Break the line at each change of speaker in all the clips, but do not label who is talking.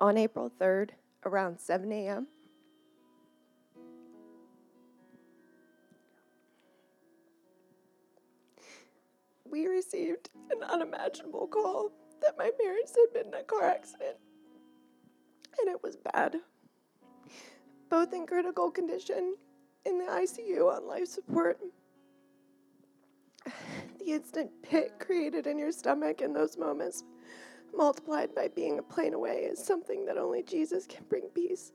on April 3rd around 7 a.m. We received an unimaginable call that my parents had been in a car accident, and it was bad. Both in critical condition in the ICU on life support. The instant pit created in your stomach in those moments, multiplied by being a plane away, is something that only Jesus can bring peace.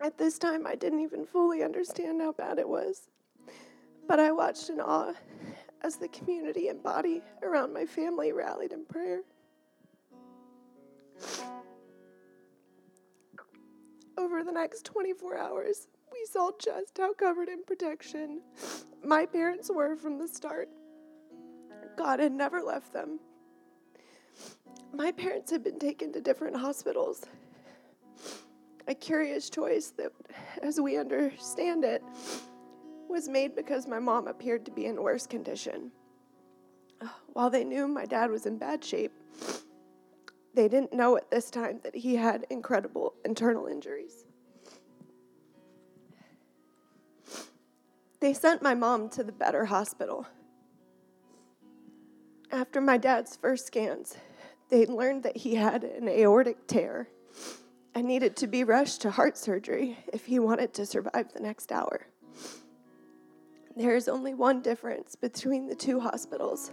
At this time, I didn't even fully understand how bad it was, but I watched in awe as the community and body around my family rallied in prayer. Over the next 24 hours, we saw just how covered in protection my parents were from the start. God had never left them. My parents had been taken to different hospitals. A curious choice that, as we understand it, was made because my mom appeared to be in worse condition. While they knew my dad was in bad shape, they didn't know at this time that he had incredible internal injuries. They sent my mom to the better hospital. After my dad's first scans, they learned that he had an aortic tear and needed to be rushed to heart surgery if he wanted to survive the next hour. There is only one difference between the two hospitals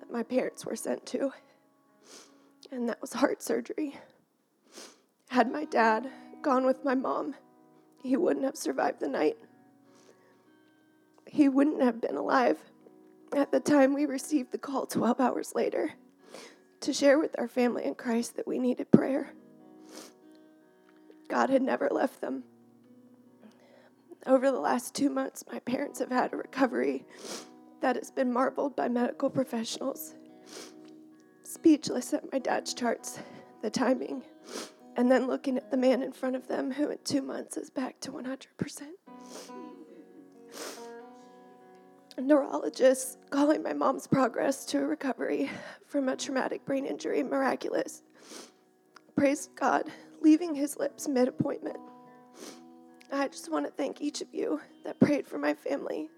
that my parents were sent to, and that was heart surgery. Had my dad gone with my mom, he wouldn't have survived the night. He wouldn't have been alive at the time we received the call 12 hours later to share with our family in Christ that we needed prayer. God had never left them. Over the last two months, my parents have had a recovery that has been marveled by medical professionals. Speechless at my dad's charts, the timing, and then looking at the man in front of them who in two months is back to 100%. Neurologists calling my mom's progress to a recovery from a traumatic brain injury miraculous. Praise God, leaving his lips mid appointment. I just want to thank each of you that prayed for my family.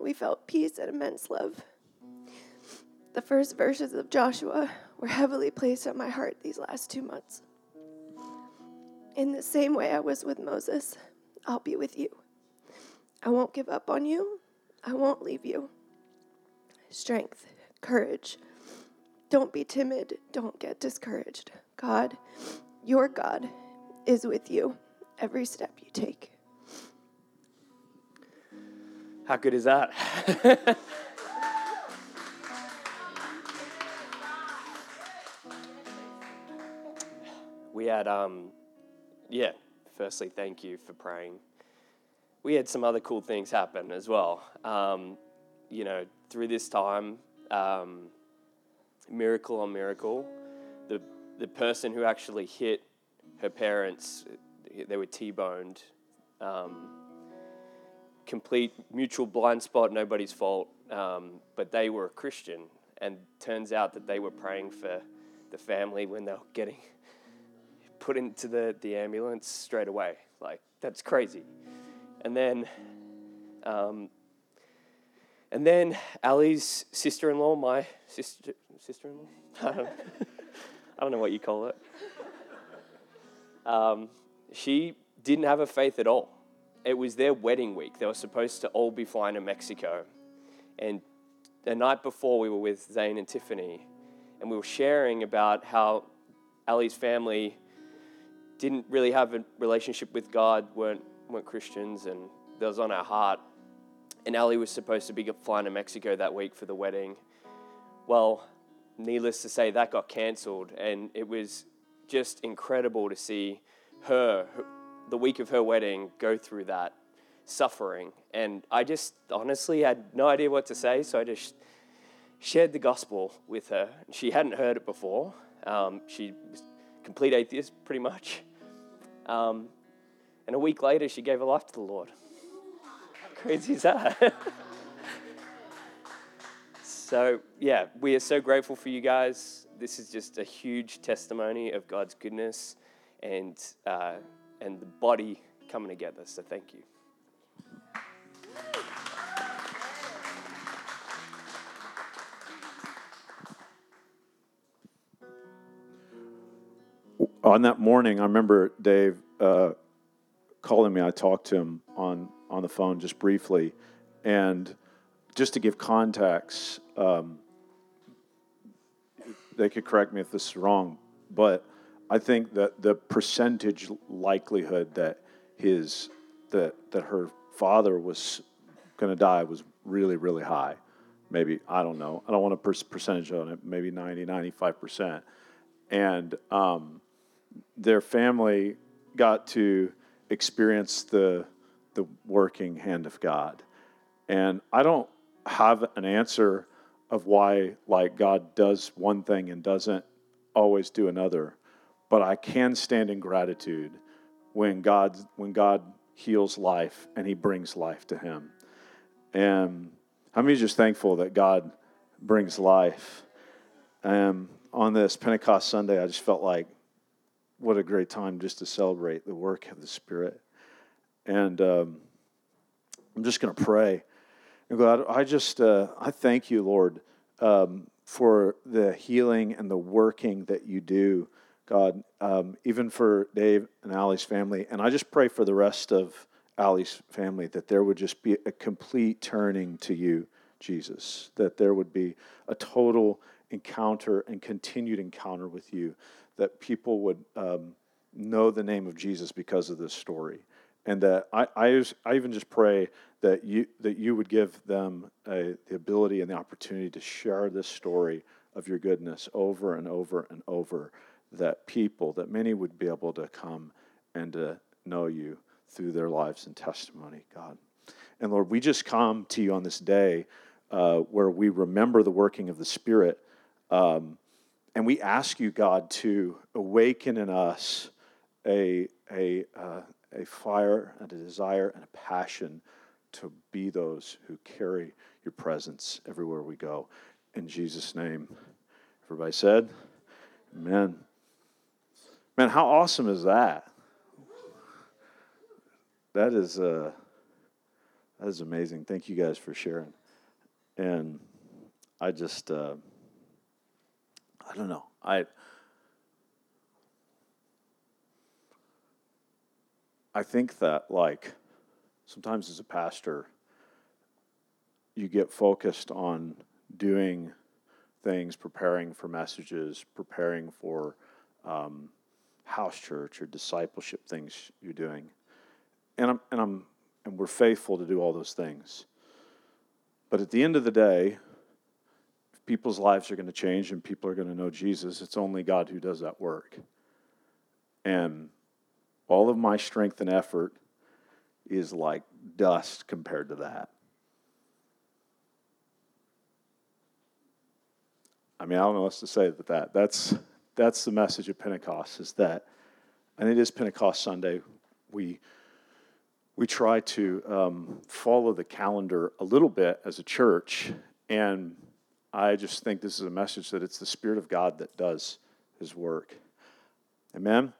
We felt peace and immense love. The first verses of Joshua were heavily placed on my heart these last two months. In the same way I was with Moses, I'll be with you. I won't give up on you. I won't leave you. Strength, courage. Don't be timid. Don't get discouraged. God, your God, is with you every step you take.
How good is that? we had, um, yeah, firstly, thank you for praying. We had some other cool things happen as well. Um, you know, through this time, um, miracle on miracle, the, the person who actually hit her parents they were T-boned. Um, complete mutual blind spot, nobody's fault. Um, but they were a Christian, and turns out that they were praying for the family when they were getting put into the, the ambulance straight away. Like that's crazy. And then, um, and then Ali's sister-in-law, my sister sister-in-law, I don't, know what you call it. Um, she didn't have a faith at all. It was their wedding week. They were supposed to all be flying to Mexico. And the night before, we were with Zane and Tiffany, and we were sharing about how Ali's family didn't really have a relationship with God, weren't, weren't Christians, and that was on our heart. And Ali was supposed to be flying to Mexico that week for the wedding. Well, needless to say, that got cancelled, and it was just incredible to see her, the week of her wedding, go through that suffering. And I just honestly had no idea what to say, so I just shared the gospel with her. She hadn't heard it before. Um, she was complete atheist, pretty much. Um, and a week later, she gave her life to the Lord. How crazy is that? So, yeah, we are so grateful for you guys. This is just a huge testimony of God's goodness and, uh, and the body coming together. So, thank you.
on that morning, I remember Dave uh, calling me. I talked to him on on the phone just briefly, and just to give context, um, they could correct me if this is wrong, but I think that the percentage likelihood that his that that her father was going to die was really really high. Maybe I don't know. I don't want a percentage on it. Maybe 90, 95 percent, and um, their family got to experience the the working hand of God. And I don't have an answer of why like God does one thing and doesn't always do another, but I can stand in gratitude when God when God heals life and he brings life to him. And I'm just thankful that God brings life. And on this Pentecost Sunday, I just felt like what a great time just to celebrate the work of the Spirit. And um, I'm just going to pray. And God, I just uh, I thank you, Lord, um, for the healing and the working that you do, God, um, even for Dave and Allie's family. And I just pray for the rest of Allie's family that there would just be a complete turning to you, Jesus, that there would be a total encounter and continued encounter with you that people would um, know the name of Jesus because of this story. And that I, I, I even just pray that you, that you would give them a, the ability and the opportunity to share this story of your goodness over and over and over, that people, that many would be able to come and to know you through their lives and testimony, God. And Lord, we just come to you on this day uh, where we remember the working of the Spirit. Um, and we ask you, God, to awaken in us a, a, uh, a fire and a desire and a passion to be those who carry your presence everywhere we go. In Jesus' name. Everybody said, Amen. Man, how awesome is that? That is uh, that is amazing. Thank you guys for sharing. And I just uh, I don't know. I I think that like sometimes as a pastor you get focused on doing things, preparing for messages, preparing for um, house church or discipleship things you're doing, and I'm and I'm and we're faithful to do all those things. But at the end of the day, people's lives are going to change and people are going to know Jesus. It's only God who does that work. And all of my strength and effort is like dust compared to that. I mean, I don't know what else to say with that. That's that's the message of Pentecost is that, and it is Pentecost Sunday. We we try to um, follow the calendar a little bit as a church, and I just think this is a message that it's the Spirit of God that does His work. Amen.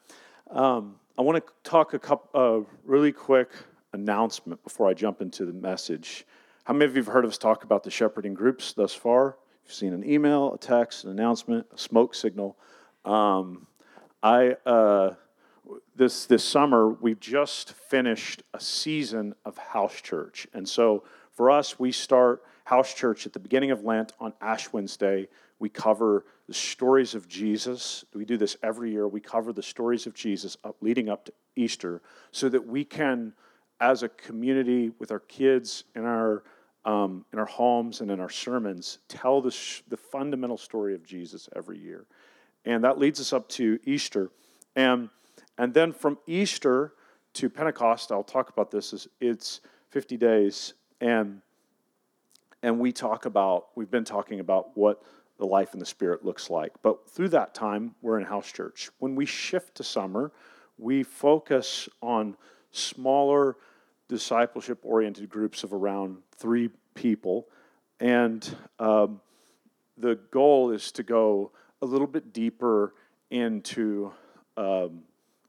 Um, I want to talk a couple, uh, really quick announcement before I jump into the message. How many of you have heard us talk about the shepherding groups thus far? You've seen an email, a text, an announcement, a smoke signal. Um, I uh, this this summer we've just finished a season of house church, and so for us we start house church at the beginning of Lent on Ash Wednesday. We cover the stories of Jesus. We do this every year. We cover the stories of Jesus up, leading up to Easter so that we can, as a community with our kids in our, um, in our homes and in our sermons, tell the, sh- the fundamental story of Jesus every year. And that leads us up to Easter. And, and then from Easter to Pentecost, I'll talk about this, is it's 50 days. And and we talk about, we've been talking about what the life in the Spirit looks like. But through that time, we're in house church. When we shift to summer, we focus on smaller discipleship oriented groups of around three people. And um, the goal is to go a little bit deeper into um,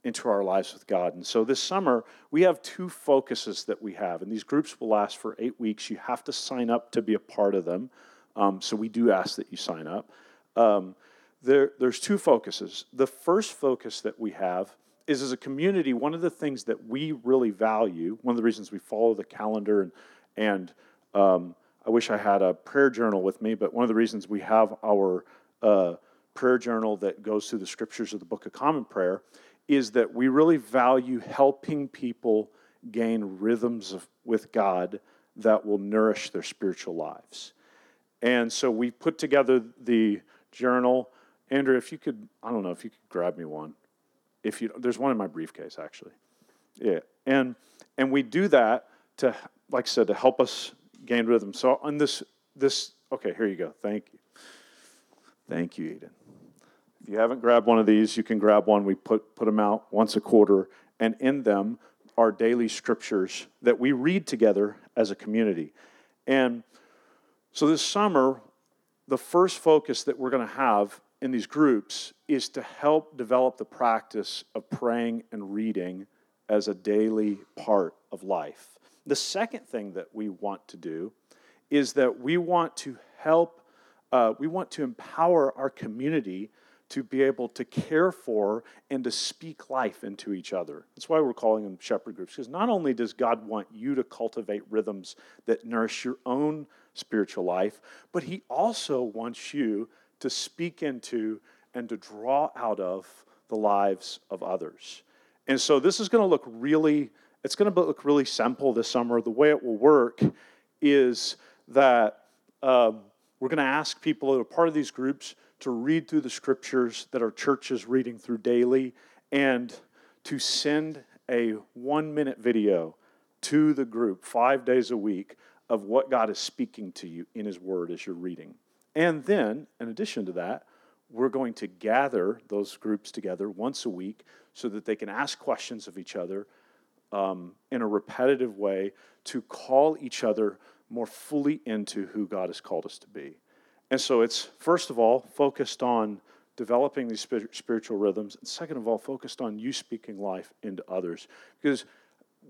into our lives with God. And so this summer, we have two focuses that we have, and these groups will last for eight weeks. You have to sign up to be a part of them. Um, so we do ask that you sign up. Um, there, there's two focuses. The first focus that we have is as a community, one of the things that we really value, one of the reasons we follow the calendar, and, and um, I wish I had a prayer journal with me, but one of the reasons we have our uh, prayer journal that goes through the scriptures of the Book of Common Prayer is that we really value helping people gain rhythms of, with God that will nourish their spiritual lives. And so we put together the journal. Andrew, if you could, I don't know if you could grab me one. If you, there's one in my briefcase actually. Yeah, and and we do that to, like I said, to help us gain rhythm. So on this, this, okay, here you go. Thank you, thank you, Eden. If you haven't grabbed one of these, you can grab one. We put put them out once a quarter, and in them are daily scriptures that we read together as a community. And so this summer, the first focus that we're going to have in these groups is to help develop the practice of praying and reading as a daily part of life. The second thing that we want to do is that we want to help, uh, we want to empower our community to be able to care for and to speak life into each other. That's why we're calling them shepherd groups, because not only does God want you to cultivate rhythms that nourish your own spiritual life, but He also wants you to speak into and to draw out of the lives of others. And so this is going to look really, it's going to look really simple this summer. The way it will work is that um, we're going to ask people that are part of these groups to read through the scriptures that our church is reading through daily and to send a one minute video to the group five days a week of what God is speaking to you in His Word as you're reading. And then, in addition to that, we're going to gather those groups together once a week so that they can ask questions of each other um, in a repetitive way to call each other more fully into who God has called us to be. And so it's, first of all, focused on developing these spiritual rhythms, and second of all, focused on you speaking life into others. Because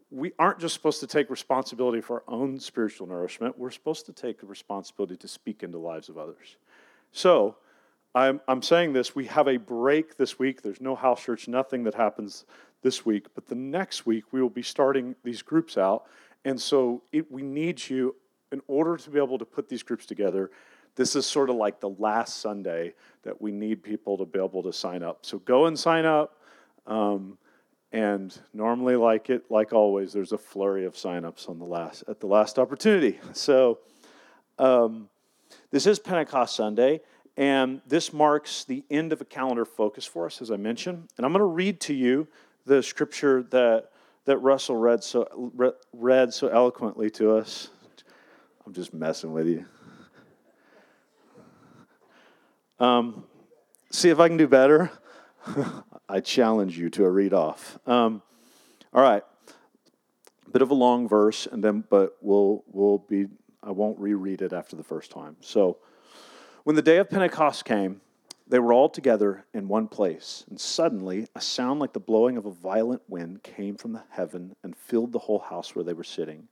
we aren't just supposed to take responsibility for our own spiritual nourishment, we're supposed to take the responsibility to speak into the lives of others. So, I'm, I'm saying this, we have a break this week. There's no house church, nothing that happens this week. But the next week, we will be starting these groups out. And so it, we need you, in order to be able to put these groups together, this is sort of like the last Sunday that we need people to be able to sign up. So go and sign up. Um, and normally, like it, like always, there's a flurry of signups on the last at the last opportunity. So, um, this is Pentecost Sunday, and this marks the end of a calendar focus for us, as I mentioned. And I'm going to read to you the scripture that that Russell read so read so eloquently to us. I'm just messing with you. Um, see if I can do better. I challenge you to a read off. Um, all right, bit of a long verse, and then but we'll we'll be. I won't reread it after the first time. So, when the day of Pentecost came, they were all together in one place, and suddenly a sound like the blowing of a violent wind came from the heaven and filled the whole house where they were sitting.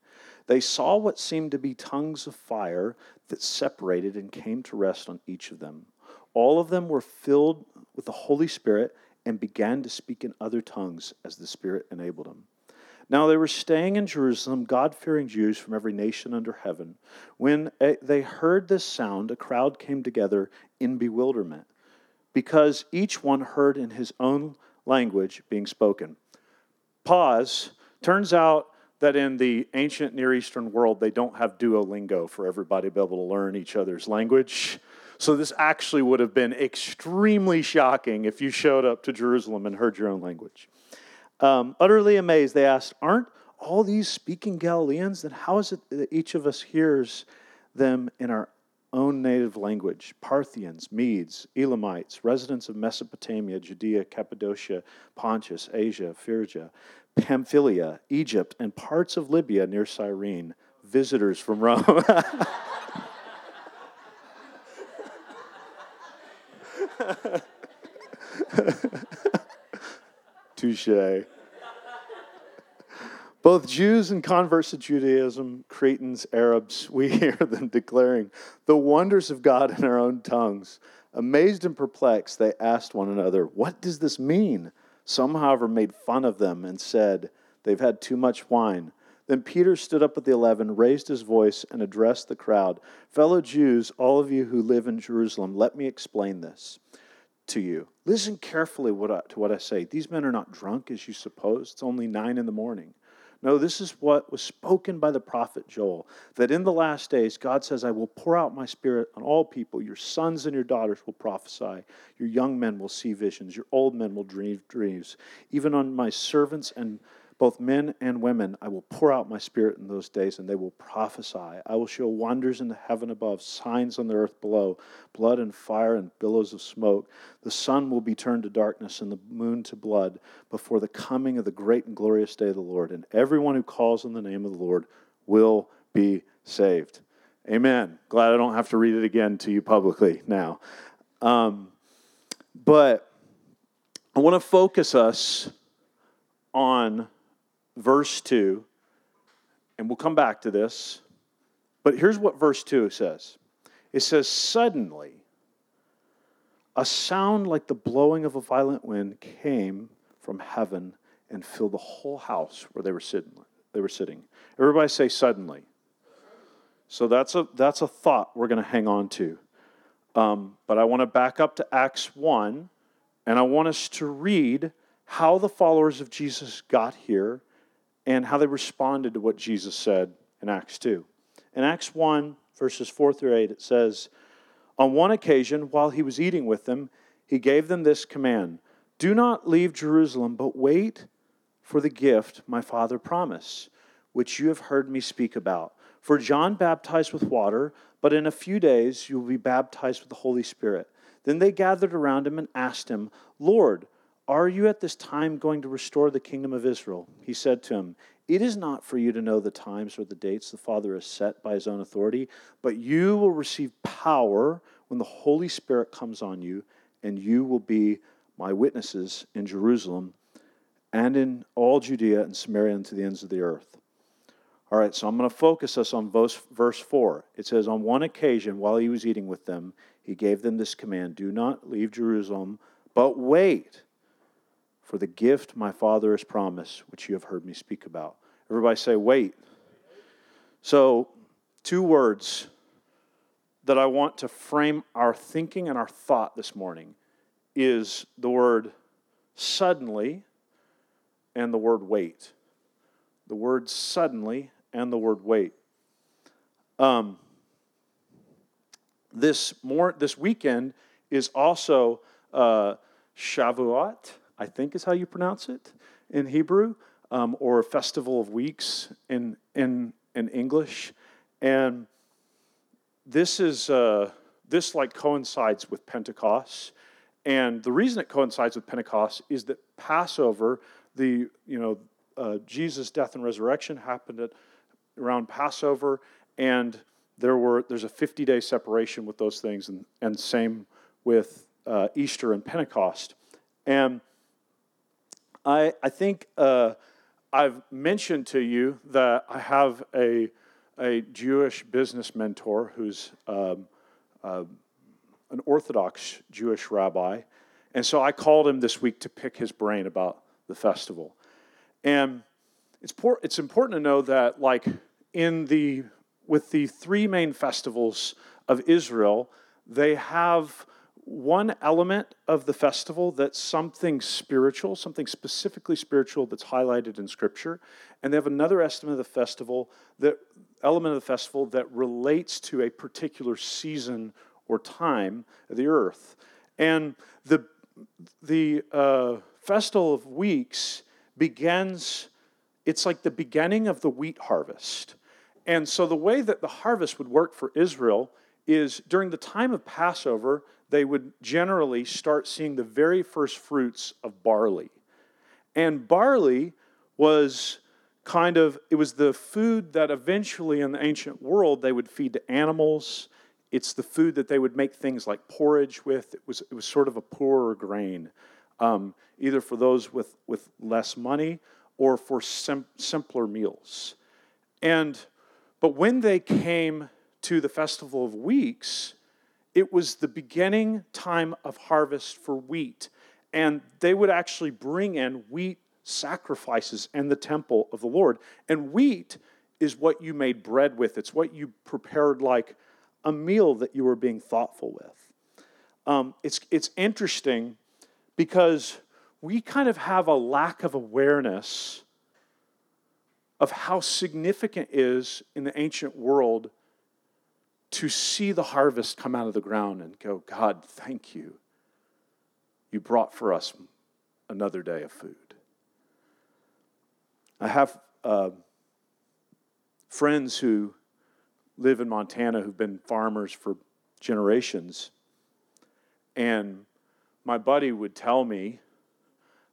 They saw what seemed to be tongues of fire that separated and came to rest on each of them. All of them were filled with the Holy Spirit and began to speak in other tongues as the Spirit enabled them. Now they were staying in Jerusalem, God fearing Jews from every nation under heaven. When eh, they heard this sound, a crowd came together in bewilderment, because each one heard in his own language being spoken. Pause. Turns out that in the ancient Near Eastern world, they don't have Duolingo for everybody to be able to learn each other's language. So this actually would have been extremely shocking if you showed up to Jerusalem and heard your own language. Um, utterly amazed, they asked, Aren't all these speaking Galileans? Then how is it that each of us hears them in our own native language? Parthians, Medes, Elamites, residents of Mesopotamia, Judea, Cappadocia, Pontus, Asia, Phrygia, Pamphylia, Egypt, and parts of Libya near Cyrene, visitors from Rome. Touche. Both Jews and converts to Judaism, Cretans, Arabs, we hear them declaring the wonders of God in our own tongues. Amazed and perplexed, they asked one another, What does this mean? Some, however, made fun of them and said, They've had too much wine. Then Peter stood up with the eleven, raised his voice, and addressed the crowd Fellow Jews, all of you who live in Jerusalem, let me explain this to you. Listen carefully what I, to what I say. These men are not drunk, as you suppose. It's only nine in the morning. No, this is what was spoken by the prophet Joel that in the last days, God says, I will pour out my spirit on all people. Your sons and your daughters will prophesy. Your young men will see visions. Your old men will dream dreams. Even on my servants and both men and women, I will pour out my spirit in those days, and they will prophesy. I will show wonders in the heaven above, signs on the earth below, blood and fire and billows of smoke. The sun will be turned to darkness and the moon to blood before the coming of the great and glorious day of the Lord. And everyone who calls on the name of the Lord will be saved. Amen. Glad I don't have to read it again to you publicly now. Um, but I want to focus us on verse 2, and we'll come back to this, but here's what verse 2 says it says, Suddenly, a sound like the blowing of a violent wind came from heaven and filled the whole house where they were sitting. They were sitting. Everybody say suddenly. So that's a that's a thought we're going to hang on to. Um, but I want to back up to Acts one, and I want us to read how the followers of Jesus got here and how they responded to what Jesus said in Acts 2. In Acts 1, verses 4 through 8, it says, On one occasion, while he was eating with them, he gave them this command Do not leave Jerusalem, but wait for the gift my father promised, which you have heard me speak about. For John baptized with water, but in a few days you will be baptized with the Holy Spirit. Then they gathered around him and asked him, Lord, are you at this time going to restore the kingdom of Israel? He said to him, It is not for you to know the times or the dates the Father has set by his own authority, but you will receive power when the Holy Spirit comes on you, and you will be my witnesses in Jerusalem and in all Judea and Samaria and to the ends of the earth. All right, so I'm going to focus us on verse, verse 4. It says, On one occasion, while he was eating with them, he gave them this command Do not leave Jerusalem, but wait for the gift my Father has promised, which you have heard me speak about. Everybody say, wait. So, two words that I want to frame our thinking and our thought this morning is the word suddenly and the word wait. The word suddenly and the word wait. Um, this more this weekend is also uh, Shavuot. I think is how you pronounce it in Hebrew, um, or Festival of Weeks in, in, in English. And this is, uh, this like coincides with Pentecost. And the reason it coincides with Pentecost is that Passover, the, you know, uh, Jesus' death and resurrection happened at, around Passover, and there were there's a 50 day separation with those things, and, and same with uh, Easter and Pentecost. And I, I think uh, I've mentioned to you that I have a, a Jewish business mentor who's um, uh, an Orthodox Jewish rabbi. And so I called him this week to pick his brain about the festival. And it's, por- it's important to know that, like, in the, with the three main festivals of Israel, they have one element of the festival that's something spiritual, something specifically spiritual that's highlighted in Scripture, and they have another estimate of the festival that element of the festival that relates to a particular season or time of the earth. And the the uh, festival of weeks begins. It's like the beginning of the wheat harvest. And so the way that the harvest would work for Israel is during the time of Passover, they would generally start seeing the very first fruits of barley. And barley was kind of, it was the food that eventually in the ancient world they would feed to animals it's the food that they would make things like porridge with. It was, it was sort of a poorer grain, um, either for those with, with less money or for sim- simpler meals. And, but when they came to the Festival of Weeks, it was the beginning time of harvest for wheat. And they would actually bring in wheat sacrifices in the temple of the Lord. And wheat is what you made bread with, it's what you prepared like a meal that you were being thoughtful with. Um, it's, it's interesting because we kind of have a lack of awareness of how significant is in the ancient world to see the harvest come out of the ground and go, God, thank you. You brought for us another day of food. I have uh, friends who live in Montana who've been farmers for generations. And my buddy would tell me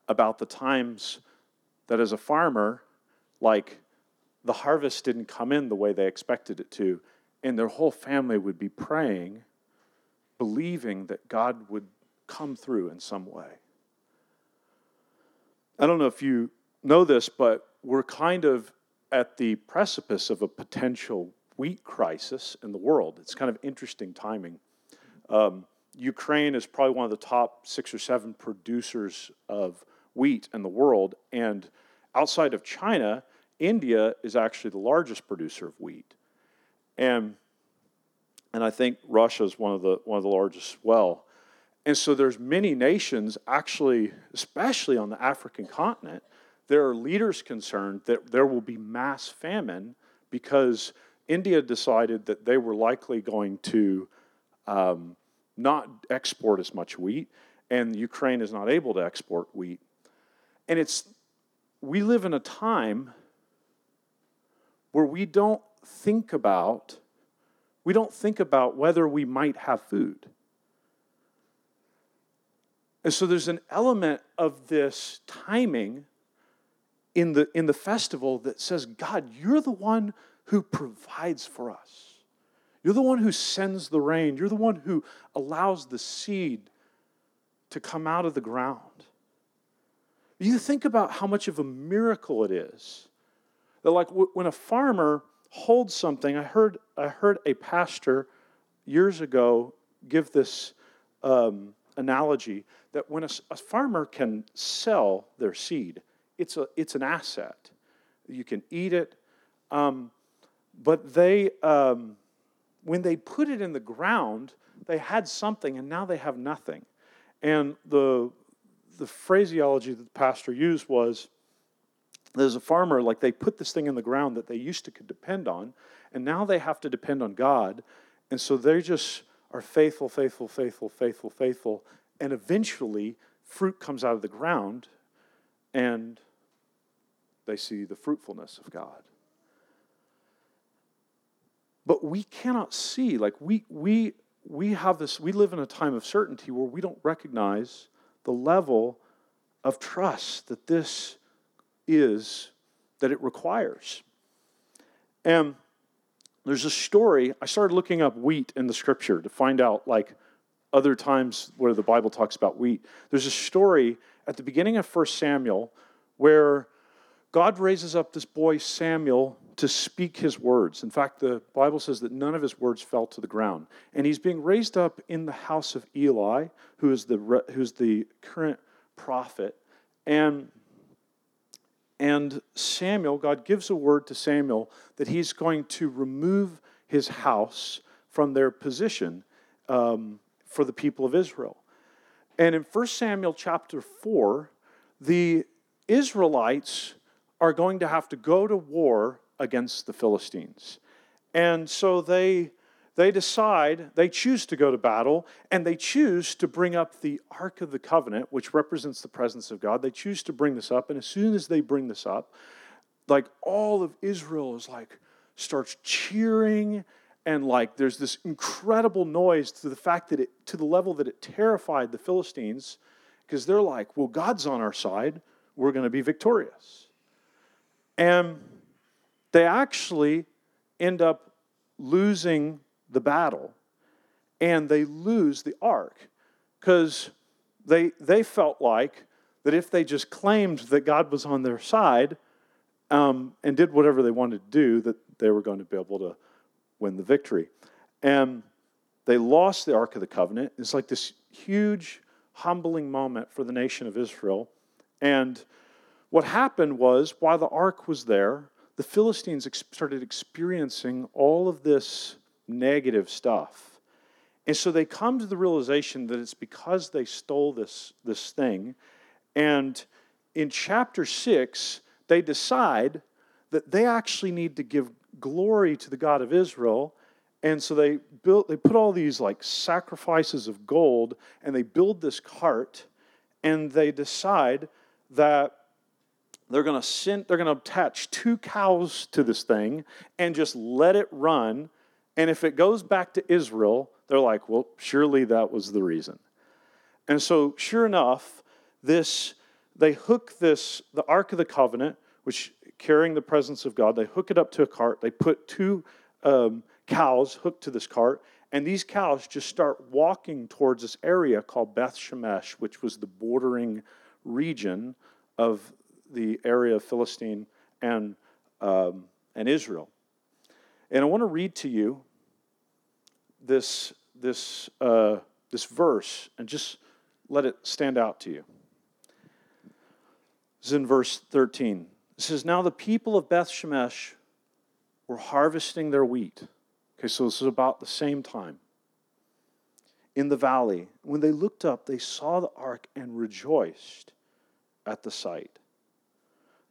about the times that as a farmer, like the harvest didn't come in the way they expected it to, and their whole family would be praying, believing that God would come through in some way. I don't know if you know this, but we're kind of at the precipice of a potential wheat crisis in the world. It's kind of interesting timing. Um, Ukraine is probably one of the top six or seven producers of wheat in the world, and outside of China, India is actually the largest producer of wheat, and and I think Russia is one of the one of the largest as well. And so there's many nations actually, especially on the African continent, there are leaders concerned that there will be mass famine because India decided that they were likely going to um, not export as much wheat, and Ukraine is not able to export wheat. And it's, we live in a time where we don't think about, we don't think about whether we might have food. And so there's an element of this timing in the, in the festival that says, God, you're the one who provides for us. You're the one who sends the rain. You're the one who allows the seed to come out of the ground. You think about how much of a miracle it is. That, like, when a farmer holds something, I heard, I heard a pastor years ago give this um, analogy that when a, a farmer can sell their seed, it's, a, it's an asset. You can eat it. Um, but they, um, when they put it in the ground, they had something, and now they have nothing. And the, the phraseology that the pastor used was there's a farmer, like they put this thing in the ground that they used to could depend on, and now they have to depend on God. And so they just are faithful, faithful, faithful, faithful, faithful. And eventually, fruit comes out of the ground, and they see the fruitfulness of God but we cannot see like we we we have this we live in a time of certainty where we don't recognize the level of trust that this is that it requires and there's a story i started looking up wheat in the scripture to find out like other times where the bible talks about wheat there's a story at the beginning of 1 samuel where god raises up this boy samuel to speak his words. In fact, the Bible says that none of his words fell to the ground. And he's being raised up in the house of Eli, who is the, who's the current prophet. And, and Samuel, God gives a word to Samuel that he's going to remove his house from their position um, for the people of Israel. And in 1 Samuel chapter 4, the Israelites are going to have to go to war against the Philistines. And so they, they decide, they choose to go to battle, and they choose to bring up the Ark of the Covenant, which represents the presence of God. They choose to bring this up, and as soon as they bring this up, like all of Israel is like, starts cheering and like there's this incredible noise to the fact that it to the level that it terrified the philistines because they're like well god's on our side we're going to be victorious and they actually end up losing the battle. and they lose the ark because they, they felt like that if they just claimed that God was on their side um, and did whatever they wanted to do, that they were going to be able to win the victory. And they lost the Ark of the Covenant. It's like this huge, humbling moment for the nation of Israel. And what happened was, while the ark was there, the Philistines ex- started experiencing all of this negative stuff. And so they come to the realization that it's because they stole this, this thing. And in chapter 6, they decide that they actually need to give glory to the God of Israel. And so they built they put all these like sacrifices of gold and they build this cart and they decide that they're going to send they're going to attach two cows to this thing and just let it run and if it goes back to Israel they're like well surely that was the reason and so sure enough this they hook this the ark of the covenant which carrying the presence of God they hook it up to a cart they put two um, cows hooked to this cart and these cows just start walking towards this area called Beth Shemesh which was the bordering region of the area of Philistine and, um, and Israel. And I want to read to you this, this, uh, this verse and just let it stand out to you. This is in verse 13. It says, Now the people of Beth Shemesh were harvesting their wheat. Okay, so this is about the same time. In the valley. When they looked up, they saw the ark and rejoiced at the sight.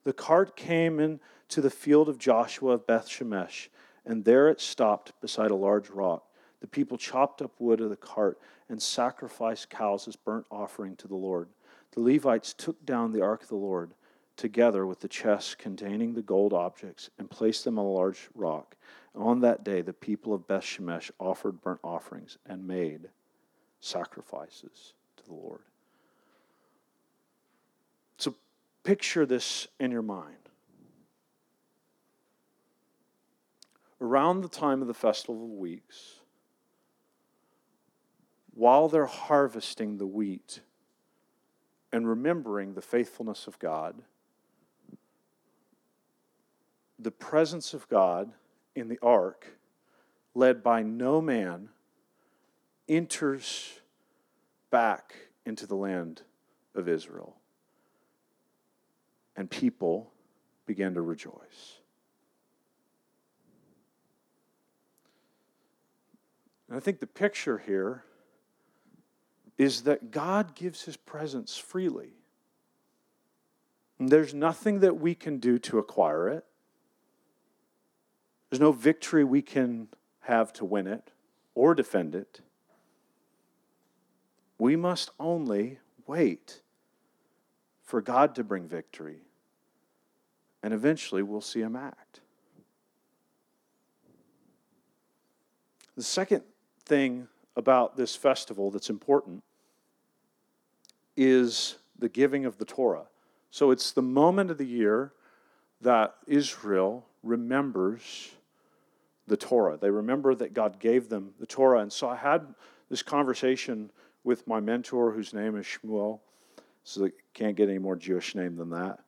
The cart came into the field of Joshua of Beth Shemesh, and there it stopped beside a large rock. The people chopped up wood of the cart and sacrificed cows as burnt offering to the Lord. The Levites took down the ark of the Lord together with the chests containing the gold objects and placed them on a large rock. On that day, the people of Beth Shemesh offered burnt offerings and made sacrifices to the Lord. So picture this in your mind. Around the time of the Festival of Weeks, while they're harvesting the wheat and remembering the faithfulness of God, the presence of God in the ark, led by no man, enters back into the land of Israel. And people began to rejoice. And I think the picture here is that God gives his presence freely. And there's nothing that we can do to acquire it. There's no victory we can have to win it or defend it. We must only wait for God to bring victory, and eventually we'll see Him act. The second thing about this festival that's important is the giving of the Torah. So it's the moment of the year that Israel remembers the Torah. They remember that God gave them the Torah. And so I had this conversation with my mentor, whose name is Shmuel. So I can't get any more Jewish name than that.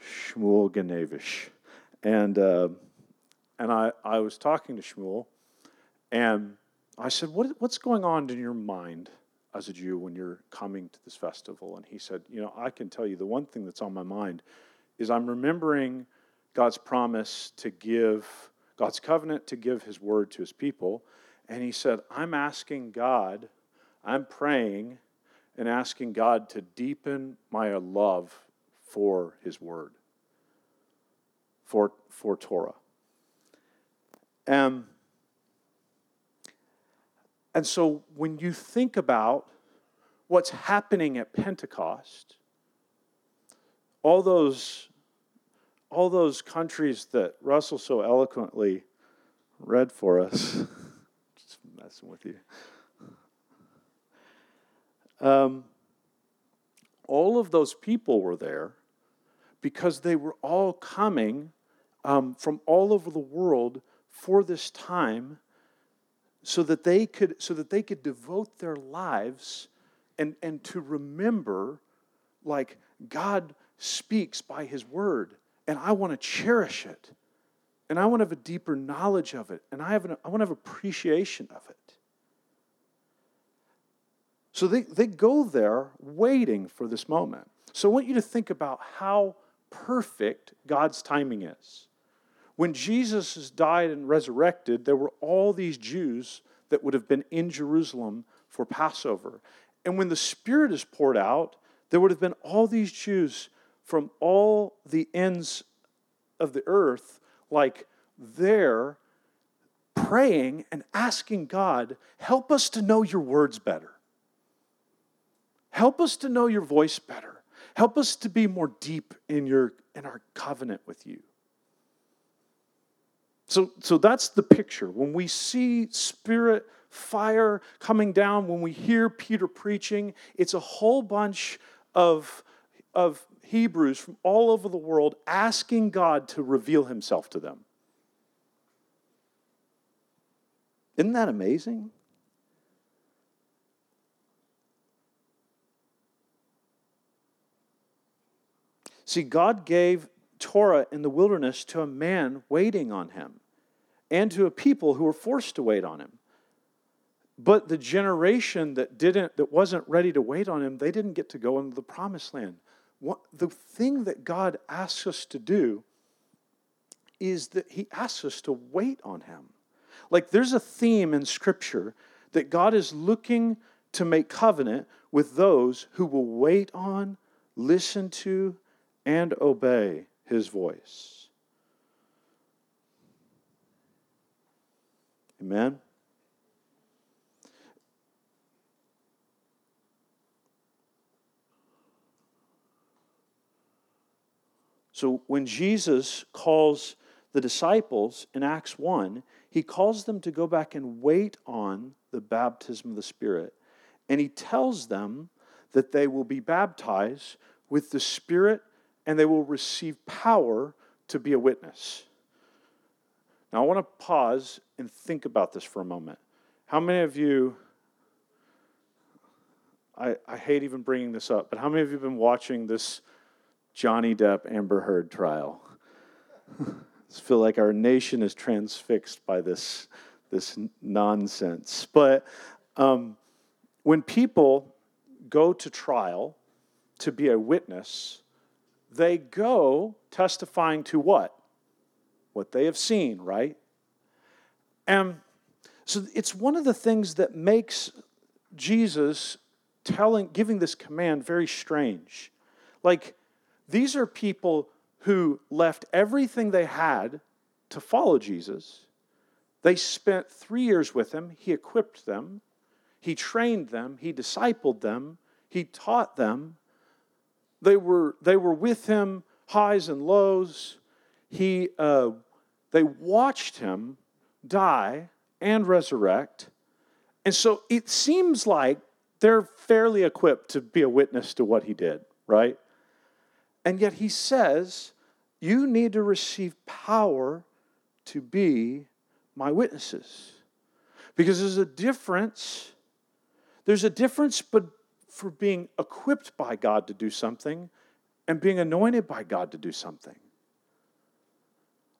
Shmuel Ganevish. And, uh, and I, I was talking to Shmuel, and I said, what, What's going on in your mind as a Jew when you're coming to this festival? And he said, You know, I can tell you the one thing that's on my mind is I'm remembering God's promise to give God's covenant to give his word to his people. And he said, I'm asking God, I'm praying and asking God to deepen my love for his word, for, for Torah. Um, and so when you think about what's happening at Pentecost, all those all those countries that Russell so eloquently read for us. Just messing with you. Um, all of those people were there because they were all coming um, from all over the world for this time so that they could so that they could devote their lives and and to remember like God speaks by his word and I want to cherish it and I want to have a deeper knowledge of it and I have an, I want to have appreciation of it. So they, they go there waiting for this moment. So I want you to think about how perfect God's timing is. When Jesus died and resurrected, there were all these Jews that would have been in Jerusalem for Passover. And when the Spirit is poured out, there would have been all these Jews from all the ends of the earth, like there, praying and asking God, help us to know your words better. Help us to know your voice better. Help us to be more deep in, your, in our covenant with you. So, so that's the picture. When we see spirit fire coming down, when we hear Peter preaching, it's a whole bunch of, of Hebrews from all over the world asking God to reveal himself to them. Isn't that amazing? See, God gave Torah in the wilderness to a man waiting on him and to a people who were forced to wait on him. But the generation that didn't that wasn't ready to wait on him, they didn't get to go into the promised land. What, the thing that God asks us to do is that he asks us to wait on him. Like there's a theme in scripture that God is looking to make covenant with those who will wait on, listen to, and obey his voice. Amen. So when Jesus calls the disciples in Acts 1, he calls them to go back and wait on the baptism of the Spirit. And he tells them that they will be baptized with the Spirit and they will receive power to be a witness. Now, I want to pause and think about this for a moment. How many of you, I, I hate even bringing this up, but how many of you have been watching this Johnny Depp Amber Heard trial? I feel like our nation is transfixed by this, this nonsense. But um, when people go to trial to be a witness, they go testifying to what? What they have seen, right? And so it's one of the things that makes Jesus telling giving this command very strange. Like these are people who left everything they had to follow Jesus. They spent 3 years with him, he equipped them, he trained them, he discipled them, he taught them, they were, they were with him, highs and lows. He, uh, they watched him die and resurrect. And so it seems like they're fairly equipped to be a witness to what he did, right? And yet he says, You need to receive power to be my witnesses. Because there's a difference. There's a difference but for being equipped by God to do something and being anointed by God to do something.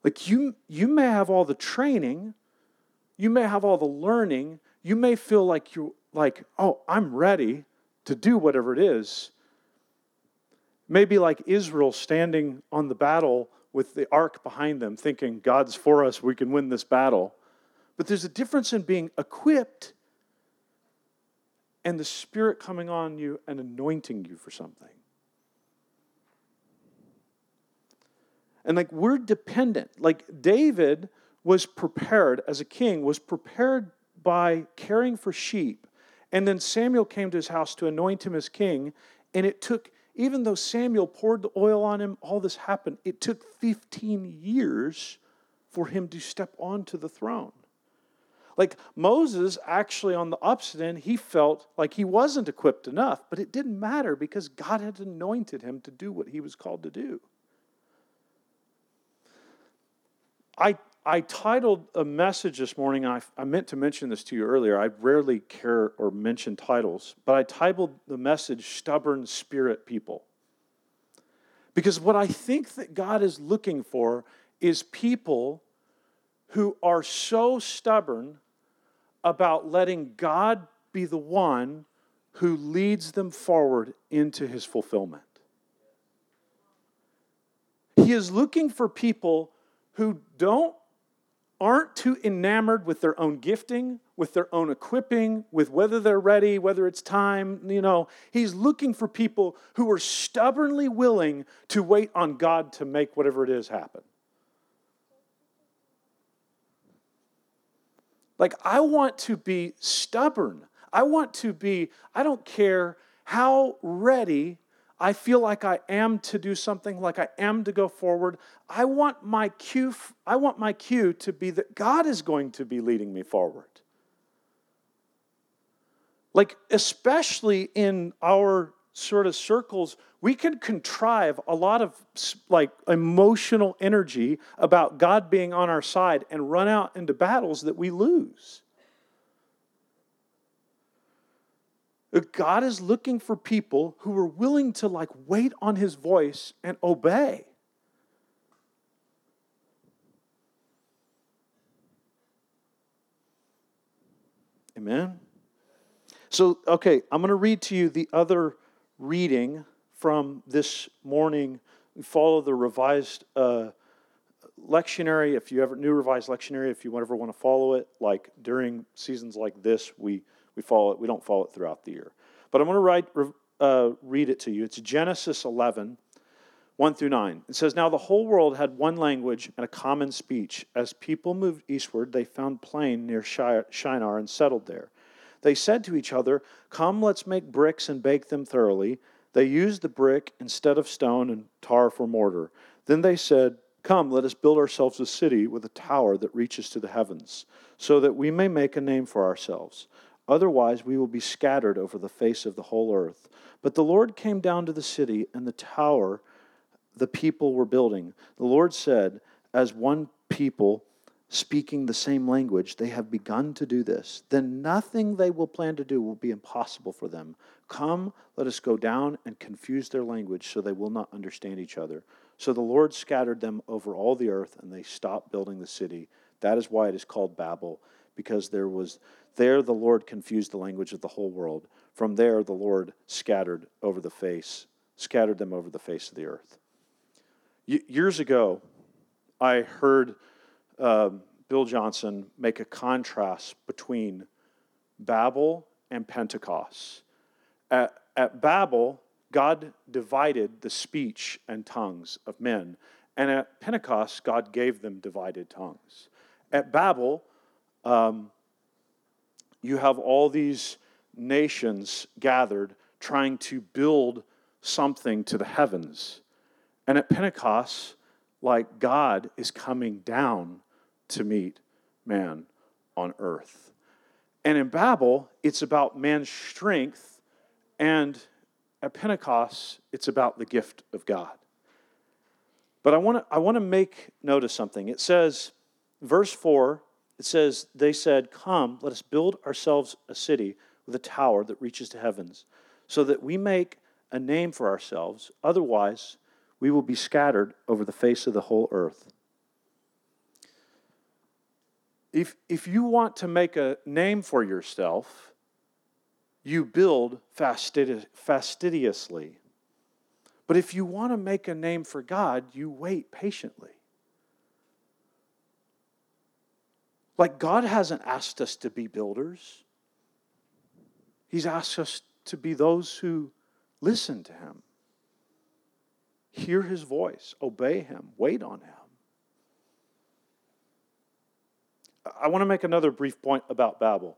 Like you, you may have all the training, you may have all the learning, you may feel like you like, oh, I'm ready to do whatever it is. Maybe like Israel standing on the battle with the ark behind them, thinking, God's for us, we can win this battle. But there's a difference in being equipped and the Spirit coming on you and anointing you for something. And like we're dependent. Like David was prepared as a king, was prepared by caring for sheep. And then Samuel came to his house to anoint him as king. And it took, even though Samuel poured the oil on him, all this happened. It took 15 years for him to step onto the throne. Like Moses, actually, on the opposite end, he felt like he wasn't equipped enough, but it didn't matter because God had anointed him to do what he was called to do. I, I titled a message this morning, and I, I meant to mention this to you earlier. I rarely care or mention titles, but I titled the message Stubborn Spirit People. Because what I think that God is looking for is people who are so stubborn about letting God be the one who leads them forward into his fulfillment. He is looking for people who don't aren't too enamored with their own gifting, with their own equipping, with whether they're ready, whether it's time, you know. He's looking for people who are stubbornly willing to wait on God to make whatever it is happen. Like, I want to be stubborn. I want to be, I don't care how ready I feel like I am to do something, like I am to go forward. I want my cue, I want my cue to be that God is going to be leading me forward. Like, especially in our sort of circles, we can contrive a lot of like emotional energy about God being on our side and run out into battles that we lose. Uh, God is looking for people who are willing to like wait on his voice and obey. Amen. So, okay, I'm going to read to you the other reading from this morning. We follow the revised uh, lectionary. If you ever new revised lectionary, if you ever want to follow it, like during seasons like this, we we follow it. We don't follow it throughout the year. But I'm going to write, uh, read it to you. It's Genesis 11, 1 through 9. It says, Now the whole world had one language and a common speech. As people moved eastward, they found plain near Shinar and settled there. They said to each other, Come, let's make bricks and bake them thoroughly. They used the brick instead of stone and tar for mortar. Then they said, Come, let us build ourselves a city with a tower that reaches to the heavens, so that we may make a name for ourselves. Otherwise, we will be scattered over the face of the whole earth. But the Lord came down to the city and the tower the people were building. The Lord said, As one people speaking the same language, they have begun to do this. Then nothing they will plan to do will be impossible for them. Come, let us go down and confuse their language so they will not understand each other. So the Lord scattered them over all the earth, and they stopped building the city. That is why it is called Babel, because there was there the Lord confused the language of the whole world. From there the Lord scattered over the face, scattered them over the face of the earth. Y- years ago, I heard um, Bill Johnson make a contrast between Babel and Pentecost. At, at Babel, God divided the speech and tongues of men. And at Pentecost, God gave them divided tongues. At Babel, um, you have all these nations gathered trying to build something to the heavens. And at Pentecost, like God is coming down to meet man on earth. And in Babel, it's about man's strength, and at Pentecost, it's about the gift of God. But I want to I want to make note of something. It says, verse 4 it says, They said, Come, let us build ourselves a city with a tower that reaches to heavens, so that we make a name for ourselves. Otherwise, we will be scattered over the face of the whole earth. If, if you want to make a name for yourself, you build fastidiously. But if you want to make a name for God, you wait patiently. Like, God hasn't asked us to be builders, He's asked us to be those who listen to Him, hear His voice, obey Him, wait on Him. I want to make another brief point about Babel.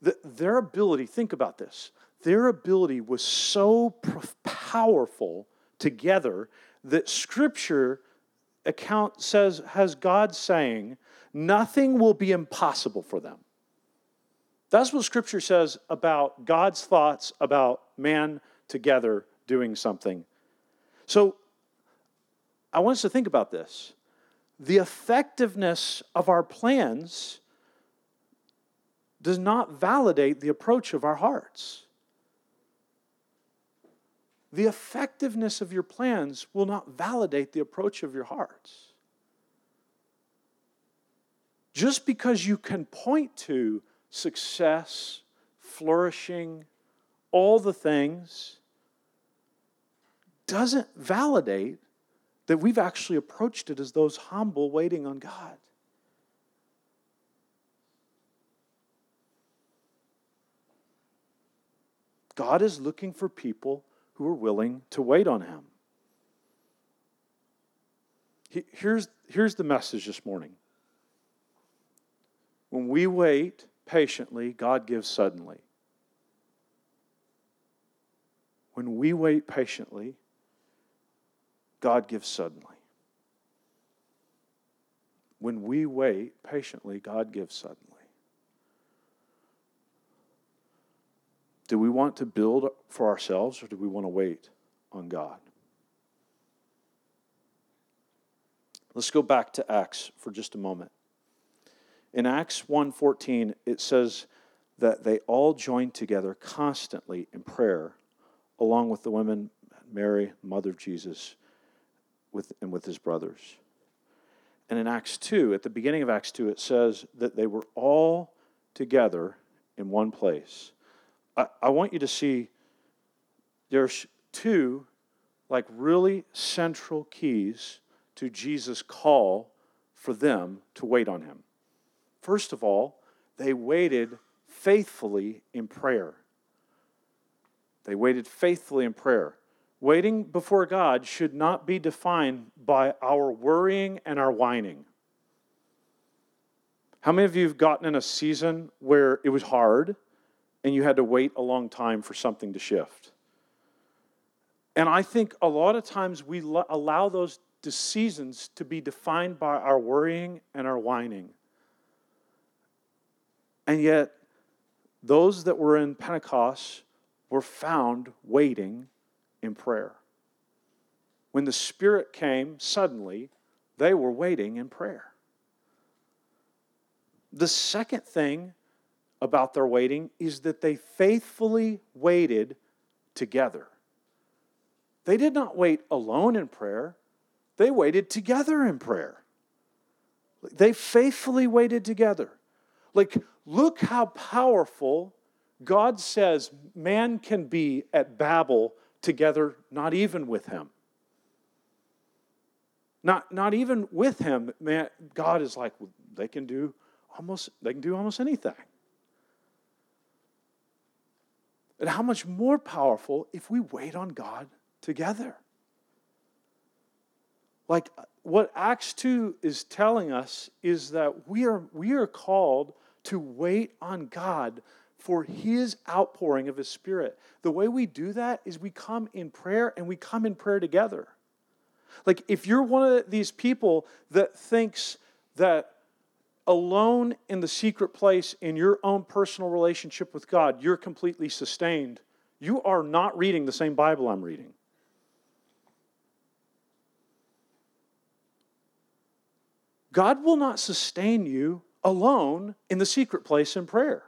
The, their ability, think about this, their ability was so powerful together that Scripture account says has God saying nothing will be impossible for them. That's what Scripture says about God's thoughts about man together doing something. So I want us to think about this. The effectiveness of our plans does not validate the approach of our hearts. The effectiveness of your plans will not validate the approach of your hearts. Just because you can point to success, flourishing, all the things, doesn't validate that we've actually approached it as those humble waiting on God. God is looking for people who are willing to wait on Him. Here's, here's the message this morning. When we wait patiently, God gives suddenly. When we wait patiently, God gives suddenly. When we wait patiently, God gives suddenly. Do we want to build for ourselves or do we want to wait on God? Let's go back to Acts for just a moment. In Acts 1:14 it says that they all joined together constantly in prayer along with the women Mary, mother of Jesus, with, and with his brothers. And in Acts 2, at the beginning of Acts 2, it says that they were all together in one place. I, I want you to see there's two like really central keys to Jesus' call for them to wait on him. First of all, they waited faithfully in prayer. They waited faithfully in prayer. Waiting before God should not be defined by our worrying and our whining. How many of you have gotten in a season where it was hard and you had to wait a long time for something to shift? And I think a lot of times we allow those seasons to be defined by our worrying and our whining. And yet, those that were in Pentecost were found waiting in prayer. When the Spirit came suddenly, they were waiting in prayer. The second thing about their waiting is that they faithfully waited together. They did not wait alone in prayer, they waited together in prayer. They faithfully waited together. Like, look how powerful God says man can be at Babel together, not even with him. Not, not even with him, man, God is like, well, they can do almost they can do almost anything. And how much more powerful if we wait on God together. Like uh, what Acts 2 is telling us is that we are, we are called to wait on God for his outpouring of his spirit. The way we do that is we come in prayer and we come in prayer together. Like if you're one of these people that thinks that alone in the secret place in your own personal relationship with God, you're completely sustained, you are not reading the same Bible I'm reading. God will not sustain you alone in the secret place in prayer.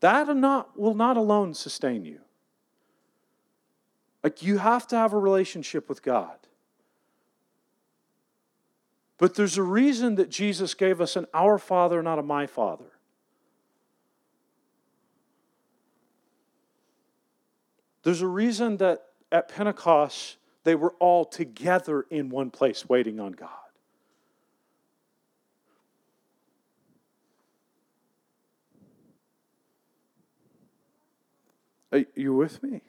That not, will not alone sustain you. Like you have to have a relationship with God. But there's a reason that Jesus gave us an Our Father, not a My Father. There's a reason that at Pentecost they were all together in one place waiting on God. Uh, are you with me?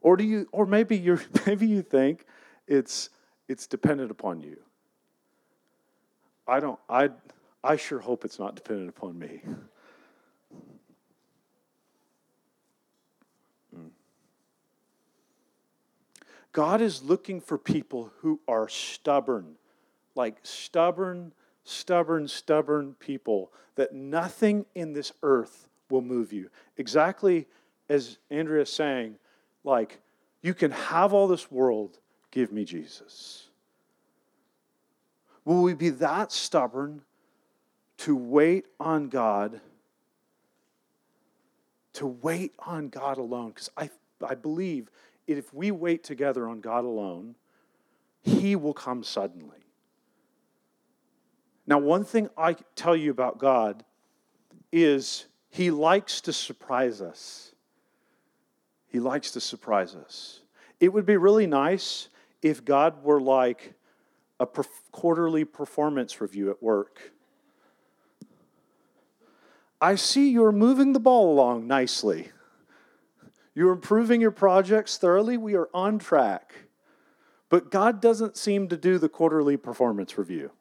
Or do you or maybe you maybe you think it's it's dependent upon you. I don't I I sure hope it's not dependent upon me. God is looking for people who are stubborn, like stubborn, stubborn, stubborn people, that nothing in this earth will move you. Exactly as Andrea is saying, like, you can have all this world, give me Jesus. Will we be that stubborn to wait on God? To wait on God alone? Because I, I believe if we wait together on God alone, He will come suddenly. Now, one thing I tell you about God is He likes to surprise us. He likes to surprise us. It would be really nice if God were like a quarterly performance review at work. I see you're moving the ball along nicely. You're improving your projects thoroughly. We are on track. But God doesn't seem to do the quarterly performance review.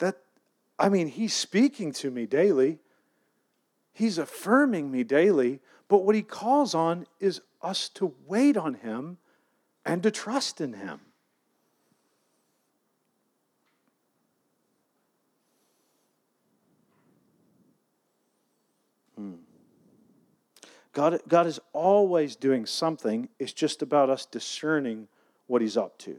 That, I mean, He's speaking to me daily, He's affirming me daily, but what He calls on is us to wait on Him and to trust in Him. Hmm. God, God is always doing something. It's just about us discerning what He's up to.